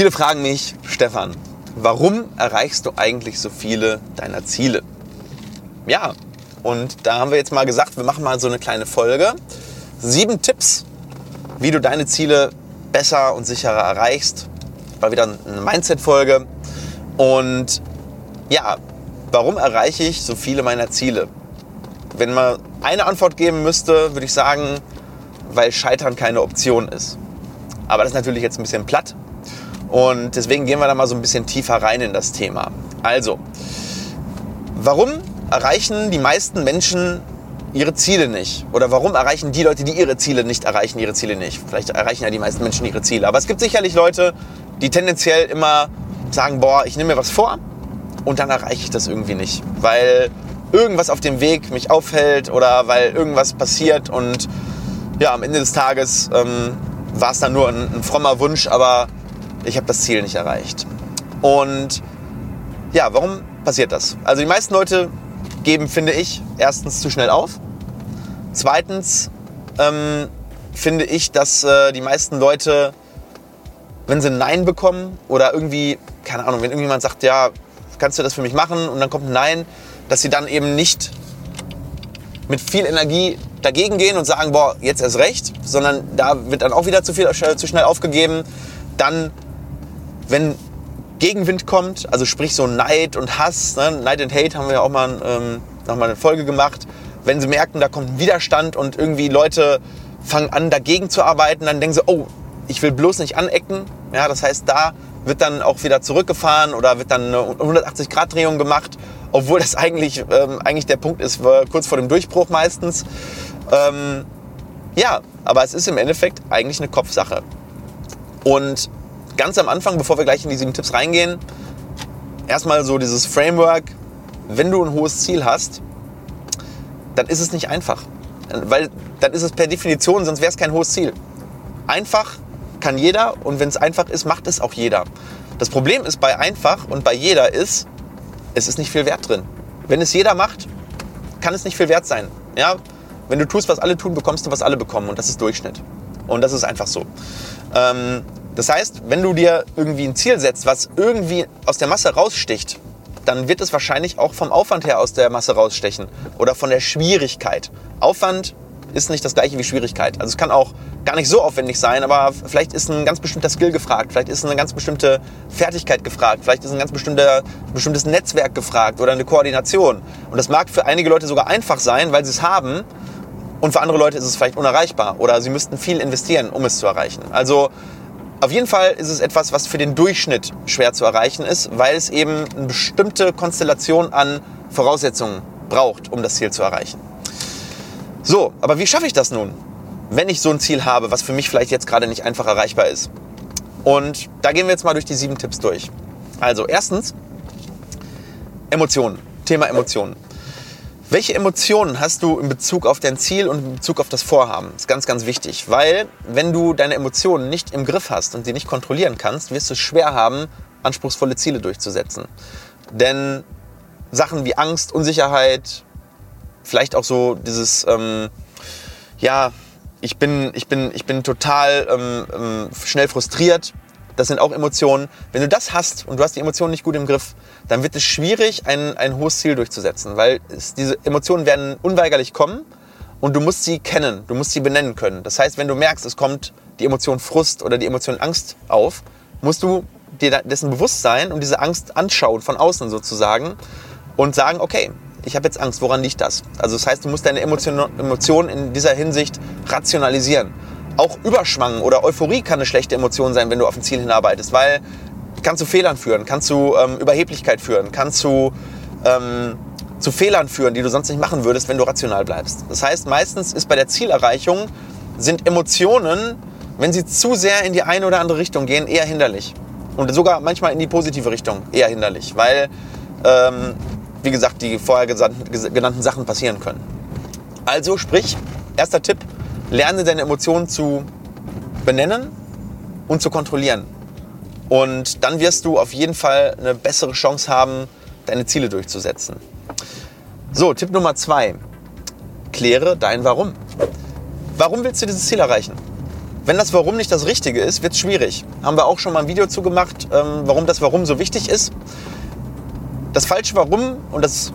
Viele fragen mich, Stefan, warum erreichst du eigentlich so viele deiner Ziele? Ja, und da haben wir jetzt mal gesagt, wir machen mal so eine kleine Folge. Sieben Tipps, wie du deine Ziele besser und sicherer erreichst. War wieder eine Mindset-Folge. Und ja, warum erreiche ich so viele meiner Ziele? Wenn man eine Antwort geben müsste, würde ich sagen, weil Scheitern keine Option ist. Aber das ist natürlich jetzt ein bisschen platt. Und deswegen gehen wir da mal so ein bisschen tiefer rein in das Thema. Also, warum erreichen die meisten Menschen ihre Ziele nicht? Oder warum erreichen die Leute, die ihre Ziele nicht erreichen, ihre Ziele nicht? Vielleicht erreichen ja die meisten Menschen ihre Ziele. Aber es gibt sicherlich Leute, die tendenziell immer sagen, boah, ich nehme mir was vor und dann erreiche ich das irgendwie nicht. Weil irgendwas auf dem Weg mich aufhält oder weil irgendwas passiert und ja, am Ende des Tages ähm, war es dann nur ein, ein frommer Wunsch, aber ich habe das Ziel nicht erreicht. Und ja, warum passiert das? Also die meisten Leute geben, finde ich, erstens zu schnell auf. Zweitens ähm, finde ich, dass äh, die meisten Leute, wenn sie ein Nein bekommen oder irgendwie, keine Ahnung, wenn irgendjemand sagt, ja, kannst du das für mich machen und dann kommt ein Nein, dass sie dann eben nicht mit viel Energie dagegen gehen und sagen, boah, jetzt erst recht, sondern da wird dann auch wieder zu, viel, äh, zu schnell aufgegeben. Dann, wenn Gegenwind kommt, also sprich so Neid und Hass, ne? Neid and Hate haben wir ja auch mal, ähm, noch mal eine Folge gemacht. Wenn sie merken, da kommt ein Widerstand und irgendwie Leute fangen an, dagegen zu arbeiten, dann denken sie, oh, ich will bloß nicht anecken. Ja, das heißt, da wird dann auch wieder zurückgefahren oder wird dann eine 180-Grad-Drehung gemacht, obwohl das eigentlich, ähm, eigentlich der Punkt ist, kurz vor dem Durchbruch meistens. Ähm, ja, aber es ist im Endeffekt eigentlich eine Kopfsache. Und ganz am Anfang, bevor wir gleich in die sieben Tipps reingehen, erstmal so dieses Framework, wenn du ein hohes Ziel hast, dann ist es nicht einfach. Weil dann ist es per Definition, sonst wäre es kein hohes Ziel. Einfach kann jeder und wenn es einfach ist, macht es auch jeder. Das Problem ist bei einfach und bei jeder ist, es ist nicht viel Wert drin. Wenn es jeder macht, kann es nicht viel wert sein. Ja? Wenn du tust, was alle tun, bekommst du, was alle bekommen und das ist Durchschnitt. Und das ist einfach so. Ähm, das heißt, wenn du dir irgendwie ein Ziel setzt, was irgendwie aus der Masse raussticht, dann wird es wahrscheinlich auch vom Aufwand her aus der Masse rausstechen oder von der Schwierigkeit. Aufwand ist nicht das gleiche wie Schwierigkeit. Also es kann auch gar nicht so aufwendig sein, aber vielleicht ist ein ganz bestimmter Skill gefragt, vielleicht ist eine ganz bestimmte Fertigkeit gefragt, vielleicht ist ein ganz bestimmter, bestimmtes Netzwerk gefragt oder eine Koordination. Und das mag für einige Leute sogar einfach sein, weil sie es haben und für andere Leute ist es vielleicht unerreichbar oder sie müssten viel investieren, um es zu erreichen. Also auf jeden Fall ist es etwas, was für den Durchschnitt schwer zu erreichen ist, weil es eben eine bestimmte Konstellation an Voraussetzungen braucht, um das Ziel zu erreichen. So, aber wie schaffe ich das nun, wenn ich so ein Ziel habe, was für mich vielleicht jetzt gerade nicht einfach erreichbar ist? Und da gehen wir jetzt mal durch die sieben Tipps durch. Also erstens, Emotionen. Thema Emotionen. Welche Emotionen hast du in Bezug auf dein Ziel und in Bezug auf das Vorhaben? Das ist ganz, ganz wichtig, weil wenn du deine Emotionen nicht im Griff hast und sie nicht kontrollieren kannst, wirst du es schwer haben, anspruchsvolle Ziele durchzusetzen. Denn Sachen wie Angst, Unsicherheit, vielleicht auch so dieses, ähm, ja, ich bin, ich bin, ich bin total ähm, ähm, schnell frustriert. Das sind auch Emotionen. Wenn du das hast und du hast die Emotionen nicht gut im Griff, dann wird es schwierig, ein, ein hohes Ziel durchzusetzen, weil es, diese Emotionen werden unweigerlich kommen und du musst sie kennen, du musst sie benennen können. Das heißt, wenn du merkst, es kommt die Emotion Frust oder die Emotion Angst auf, musst du dir dessen bewusst sein und diese Angst anschauen von außen sozusagen und sagen, okay, ich habe jetzt Angst, woran liegt das? Also das heißt, du musst deine Emotionen in dieser Hinsicht rationalisieren. Auch Überschwang oder Euphorie kann eine schlechte Emotion sein, wenn du auf ein Ziel hinarbeitest, weil kannst du Fehlern führen, kannst du ähm, Überheblichkeit führen, kannst du ähm, zu Fehlern führen, die du sonst nicht machen würdest, wenn du rational bleibst. Das heißt, meistens ist bei der Zielerreichung sind Emotionen, wenn sie zu sehr in die eine oder andere Richtung gehen, eher hinderlich. Und sogar manchmal in die positive Richtung eher hinderlich, weil ähm, wie gesagt, die vorher genannten Sachen passieren können. Also sprich, erster Tipp, lerne deine Emotionen zu benennen und zu kontrollieren. Und dann wirst du auf jeden Fall eine bessere Chance haben, deine Ziele durchzusetzen. So, Tipp Nummer zwei. Kläre dein Warum. Warum willst du dieses Ziel erreichen? Wenn das Warum nicht das Richtige ist, wird es schwierig. Haben wir auch schon mal ein Video zu gemacht, ähm, warum das Warum so wichtig ist. Das falsche Warum und das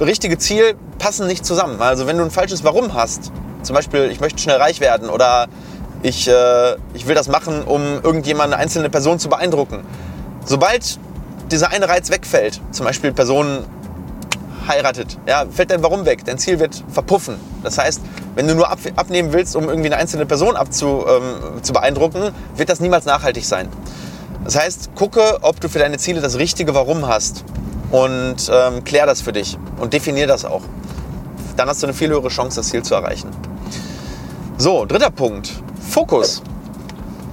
richtige Ziel passen nicht zusammen. Also wenn du ein falsches Warum hast, zum Beispiel ich möchte schnell reich werden oder ich, äh, ich will das machen, um irgendjemand, eine einzelne Person zu beeindrucken. Sobald dieser eine Reiz wegfällt, zum Beispiel Person heiratet, ja, fällt dein Warum weg, dein Ziel wird verpuffen. Das heißt, wenn du nur ab, abnehmen willst, um irgendwie eine einzelne Person abzu, ähm, zu beeindrucken, wird das niemals nachhaltig sein. Das heißt, gucke, ob du für deine Ziele das richtige Warum hast und ähm, klär das für dich und definier das auch. Dann hast du eine viel höhere Chance, das Ziel zu erreichen. So, dritter Punkt. Fokus.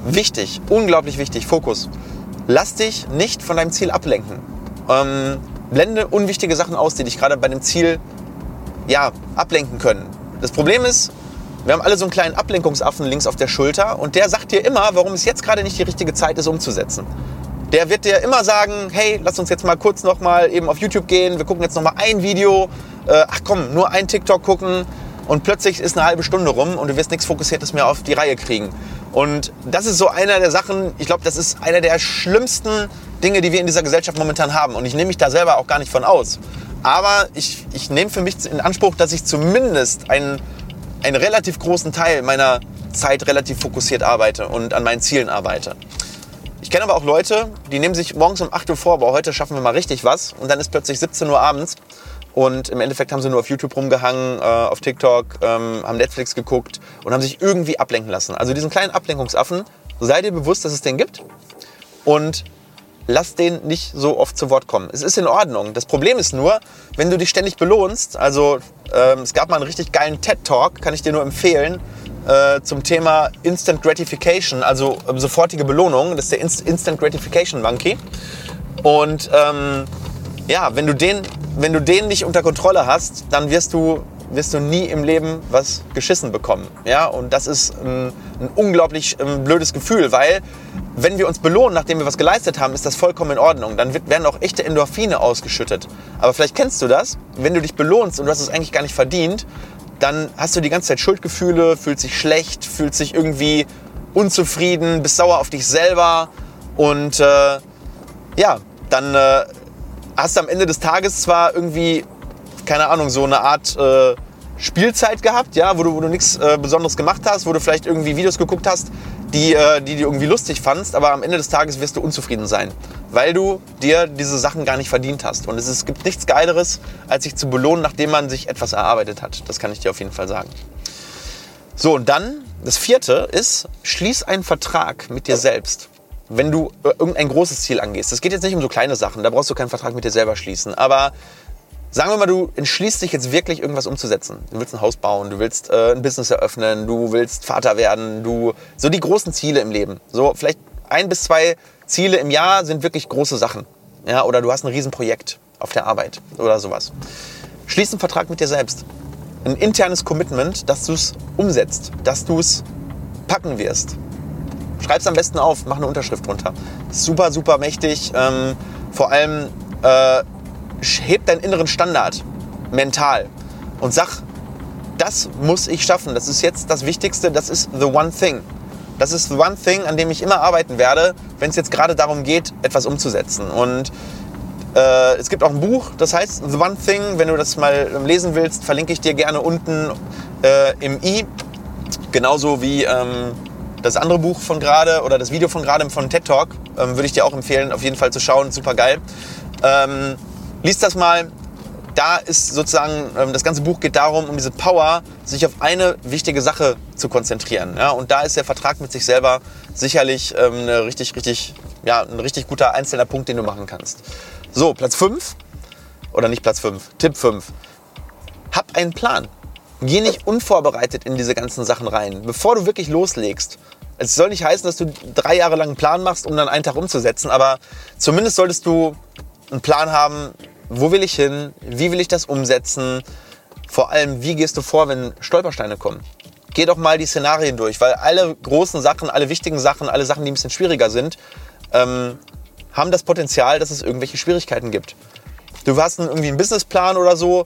Wichtig, unglaublich wichtig, Fokus. Lass dich nicht von deinem Ziel ablenken. Ähm, blende unwichtige Sachen aus, die dich gerade bei dem Ziel ja, ablenken können. Das Problem ist, wir haben alle so einen kleinen Ablenkungsaffen links auf der Schulter und der sagt dir immer, warum es jetzt gerade nicht die richtige Zeit ist, umzusetzen. Der wird dir immer sagen, hey, lass uns jetzt mal kurz noch mal eben auf YouTube gehen, wir gucken jetzt noch mal ein Video, äh, ach komm, nur ein TikTok gucken und plötzlich ist eine halbe Stunde rum und du wirst nichts Fokussiertes mehr auf die Reihe kriegen. Und das ist so einer der Sachen, ich glaube, das ist einer der schlimmsten Dinge, die wir in dieser Gesellschaft momentan haben. Und ich nehme mich da selber auch gar nicht von aus. Aber ich, ich nehme für mich in Anspruch, dass ich zumindest einen, einen relativ großen Teil meiner Zeit relativ fokussiert arbeite und an meinen Zielen arbeite. Ich kenne aber auch Leute, die nehmen sich morgens um 8 Uhr vor, aber heute schaffen wir mal richtig was. Und dann ist plötzlich 17 Uhr abends und im Endeffekt haben sie nur auf YouTube rumgehangen, äh, auf TikTok, ähm, haben Netflix geguckt und haben sich irgendwie ablenken lassen. Also diesen kleinen Ablenkungsaffen, sei dir bewusst, dass es den gibt und lass den nicht so oft zu Wort kommen. Es ist in Ordnung. Das Problem ist nur, wenn du dich ständig belohnst, also ähm, es gab mal einen richtig geilen TED-Talk, kann ich dir nur empfehlen, äh, zum Thema Instant Gratification, also ähm, sofortige Belohnung. Das ist der Inst Instant Gratification Monkey. Und ähm, ja, wenn du den wenn du den nicht unter Kontrolle hast, dann wirst du, wirst du nie im Leben was geschissen bekommen. Ja? Und das ist ein, ein unglaublich ähm, blödes Gefühl, weil wenn wir uns belohnen, nachdem wir was geleistet haben, ist das vollkommen in Ordnung. Dann wird, werden auch echte Endorphine ausgeschüttet. Aber vielleicht kennst du das, wenn du dich belohnst und du hast es eigentlich gar nicht verdient, dann hast du die ganze Zeit Schuldgefühle, fühlst dich schlecht, fühlst dich irgendwie unzufrieden, bist sauer auf dich selber und äh, ja, dann äh, hast am Ende des Tages zwar irgendwie, keine Ahnung, so eine Art äh, Spielzeit gehabt, ja, wo du, wo du nichts äh, Besonderes gemacht hast, wo du vielleicht irgendwie Videos geguckt hast, die, äh, die du irgendwie lustig fandst, aber am Ende des Tages wirst du unzufrieden sein, weil du dir diese Sachen gar nicht verdient hast. Und es, ist, es gibt nichts Geileres, als sich zu belohnen, nachdem man sich etwas erarbeitet hat. Das kann ich dir auf jeden Fall sagen. So, und dann, das vierte ist, schließ einen Vertrag mit dir selbst wenn du äh, irgendein großes Ziel angehst, das geht jetzt nicht um so kleine Sachen, da brauchst du keinen Vertrag mit dir selber schließen, aber sagen wir mal, du entschließt dich jetzt wirklich irgendwas umzusetzen. Du willst ein Haus bauen, du willst äh, ein Business eröffnen, du willst Vater werden, du so die großen Ziele im Leben. So vielleicht ein bis zwei Ziele im Jahr sind wirklich große Sachen. Ja, oder du hast ein Riesenprojekt auf der Arbeit oder sowas. Schließ einen Vertrag mit dir selbst. Ein internes Commitment, dass du es umsetzt, dass du es packen wirst. Schreib es am besten auf, mach eine Unterschrift drunter. Super, super mächtig. Ähm, vor allem äh, heb deinen inneren Standard mental und sag, das muss ich schaffen. Das ist jetzt das Wichtigste. Das ist the one thing. Das ist the one thing, an dem ich immer arbeiten werde, wenn es jetzt gerade darum geht, etwas umzusetzen. Und äh, es gibt auch ein Buch, das heißt The One Thing. Wenn du das mal lesen willst, verlinke ich dir gerne unten äh, im i. Genauso wie ähm, das andere Buch von gerade oder das Video von gerade von TED Talk ähm, würde ich dir auch empfehlen, auf jeden Fall zu schauen. Super geil. Ähm, lies das mal. Da ist sozusagen, ähm, das ganze Buch geht darum, um diese Power, sich auf eine wichtige Sache zu konzentrieren. Ja? Und da ist der Vertrag mit sich selber sicherlich ähm, eine richtig, richtig, ja, ein richtig guter einzelner Punkt, den du machen kannst. So, Platz 5. Oder nicht Platz 5, Tipp 5. Hab einen Plan. Geh nicht unvorbereitet in diese ganzen Sachen rein. Bevor du wirklich loslegst, es soll nicht heißen, dass du drei Jahre lang einen Plan machst, um dann einen Tag umzusetzen, aber zumindest solltest du einen Plan haben, wo will ich hin, wie will ich das umsetzen, vor allem, wie gehst du vor, wenn Stolpersteine kommen. Geh doch mal die Szenarien durch, weil alle großen Sachen, alle wichtigen Sachen, alle Sachen, die ein bisschen schwieriger sind, ähm, haben das Potenzial, dass es irgendwelche Schwierigkeiten gibt. Du hast irgendwie einen Businessplan oder so,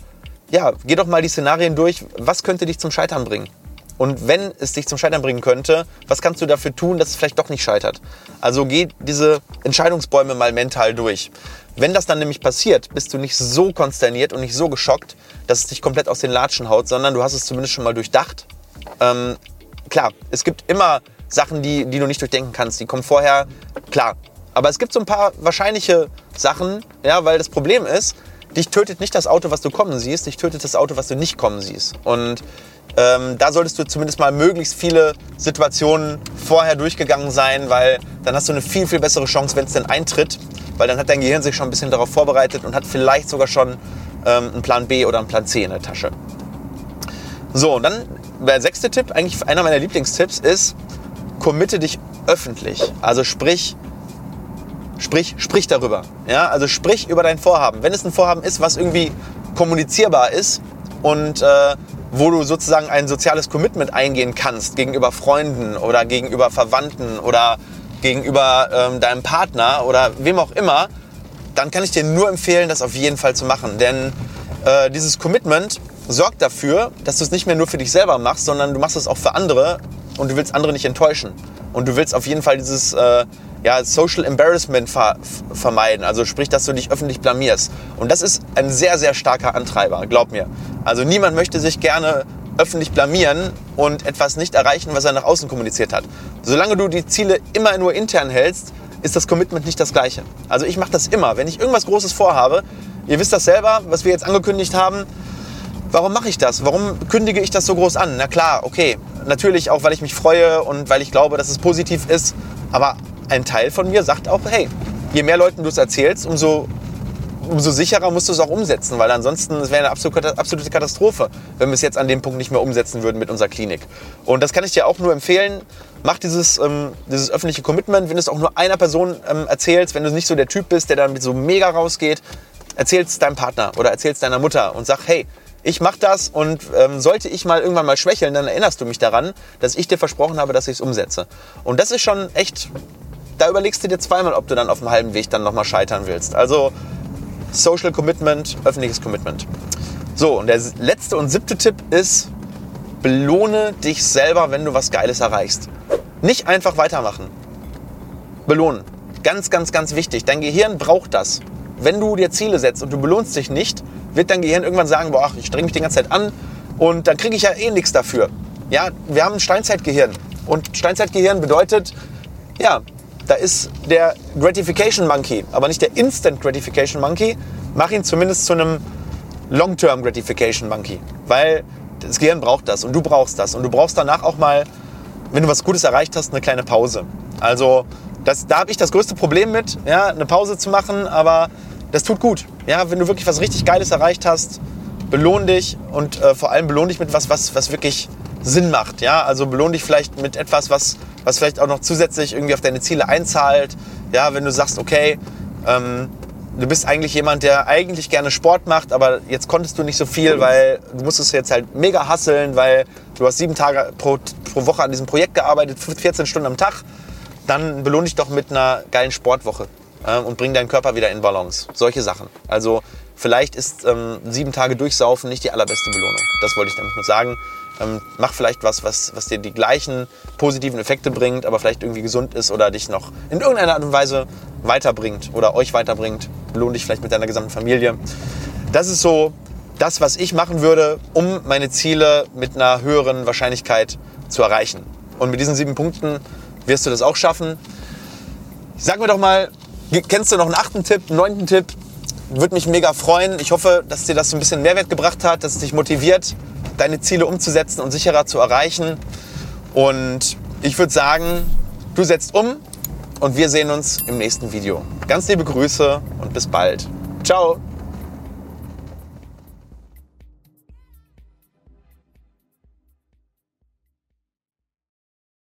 ja, geh doch mal die Szenarien durch. Was könnte dich zum Scheitern bringen? Und wenn es dich zum Scheitern bringen könnte, was kannst du dafür tun, dass es vielleicht doch nicht scheitert? Also geh diese Entscheidungsbäume mal mental durch. Wenn das dann nämlich passiert, bist du nicht so konsterniert und nicht so geschockt, dass es dich komplett aus den Latschen haut, sondern du hast es zumindest schon mal durchdacht. Ähm, klar, es gibt immer Sachen, die, die du nicht durchdenken kannst. Die kommen vorher, klar. Aber es gibt so ein paar wahrscheinliche Sachen, ja, weil das Problem ist, dich tötet nicht das Auto, was du kommen siehst, dich tötet das Auto, was du nicht kommen siehst. Und ähm, da solltest du zumindest mal möglichst viele Situationen vorher durchgegangen sein, weil dann hast du eine viel, viel bessere Chance, wenn es denn eintritt, weil dann hat dein Gehirn sich schon ein bisschen darauf vorbereitet und hat vielleicht sogar schon ähm, einen Plan B oder einen Plan C in der Tasche. So, und dann der sechste Tipp, eigentlich einer meiner Lieblingstipps ist, committe dich öffentlich. Also sprich, sprich, sprich darüber. Ja, also sprich über dein Vorhaben. Wenn es ein Vorhaben ist, was irgendwie kommunizierbar ist und äh, wo du sozusagen ein soziales Commitment eingehen kannst gegenüber Freunden oder gegenüber Verwandten oder gegenüber ähm, deinem Partner oder wem auch immer, dann kann ich dir nur empfehlen, das auf jeden Fall zu machen. Denn äh, dieses Commitment sorgt dafür, dass du es nicht mehr nur für dich selber machst, sondern du machst es auch für andere und du willst andere nicht enttäuschen. Und du willst auf jeden Fall dieses äh, ja, Social Embarrassment ver vermeiden. Also sprich, dass du dich öffentlich blamierst. Und das ist ein sehr, sehr starker Antreiber, glaub mir. Also niemand möchte sich gerne öffentlich blamieren und etwas nicht erreichen, was er nach außen kommuniziert hat. Solange du die Ziele immer nur intern hältst, ist das Commitment nicht das gleiche. Also ich mache das immer. Wenn ich irgendwas Großes vorhabe, ihr wisst das selber, was wir jetzt angekündigt haben, warum mache ich das? Warum kündige ich das so groß an? Na klar, okay, natürlich auch, weil ich mich freue und weil ich glaube, dass es positiv ist. Aber ein Teil von mir sagt auch, hey, je mehr Leuten du es erzählst, umso, umso sicherer musst du es auch umsetzen, weil ansonsten es wäre eine absolute Katastrophe, wenn wir es jetzt an dem Punkt nicht mehr umsetzen würden mit unserer Klinik. Und das kann ich dir auch nur empfehlen. Mach dieses, ähm, dieses öffentliche Commitment, wenn du es auch nur einer Person ähm, erzählst, wenn du nicht so der Typ bist, der damit so mega rausgeht, erzähl es deinem Partner oder erzähl es deiner Mutter und sag, hey, ich mache das und ähm, sollte ich mal irgendwann mal schwächeln, dann erinnerst du mich daran, dass ich dir versprochen habe, dass ich es umsetze. Und das ist schon echt da überlegst du dir zweimal, ob du dann auf dem halben Weg dann nochmal scheitern willst. Also Social Commitment, öffentliches Commitment. So, und der letzte und siebte Tipp ist, belohne dich selber, wenn du was Geiles erreichst. Nicht einfach weitermachen. Belohnen. Ganz, ganz, ganz wichtig. Dein Gehirn braucht das. Wenn du dir Ziele setzt und du belohnst dich nicht, wird dein Gehirn irgendwann sagen, boah, ich streng mich die ganze Zeit an und dann kriege ich ja eh nichts dafür. Ja, wir haben ein Steinzeitgehirn. Und Steinzeitgehirn bedeutet, ja, da ist der Gratification Monkey, aber nicht der Instant Gratification Monkey. Mach ihn zumindest zu einem Long-Term Gratification Monkey, weil das Gehirn braucht das und du brauchst das und du brauchst danach auch mal, wenn du was Gutes erreicht hast, eine kleine Pause. Also das, da habe ich das größte Problem mit, ja, eine Pause zu machen, aber das tut gut. Ja, wenn du wirklich was richtig Geiles erreicht hast, belohn dich und äh, vor allem belohn dich mit was, was, was wirklich Sinn macht. Ja, also belohn dich vielleicht mit etwas, was was vielleicht auch noch zusätzlich irgendwie auf deine Ziele einzahlt. Ja, wenn du sagst, okay, ähm, du bist eigentlich jemand, der eigentlich gerne Sport macht, aber jetzt konntest du nicht so viel, weil du musstest jetzt halt mega hasseln, weil du hast sieben Tage pro, pro Woche an diesem Projekt gearbeitet, 14 Stunden am Tag. Dann belohn dich doch mit einer geilen Sportwoche äh, und bring deinen Körper wieder in Balance. Solche Sachen. Also vielleicht ist ähm, sieben Tage durchsaufen nicht die allerbeste Belohnung. Das wollte ich damit nur sagen. Ähm, mach vielleicht was, was, was dir die gleichen positiven Effekte bringt, aber vielleicht irgendwie gesund ist oder dich noch in irgendeiner Art und Weise weiterbringt oder euch weiterbringt. Lohnt dich vielleicht mit deiner gesamten Familie. Das ist so das, was ich machen würde, um meine Ziele mit einer höheren Wahrscheinlichkeit zu erreichen. Und mit diesen sieben Punkten wirst du das auch schaffen. Sag mir doch mal, kennst du noch einen achten Tipp, einen neunten Tipp? Würde mich mega freuen. Ich hoffe, dass dir das ein bisschen Mehrwert gebracht hat, dass es dich motiviert, deine Ziele umzusetzen und sicherer zu erreichen. Und ich würde sagen, du setzt um und wir sehen uns im nächsten Video. Ganz liebe Grüße und bis bald. Ciao!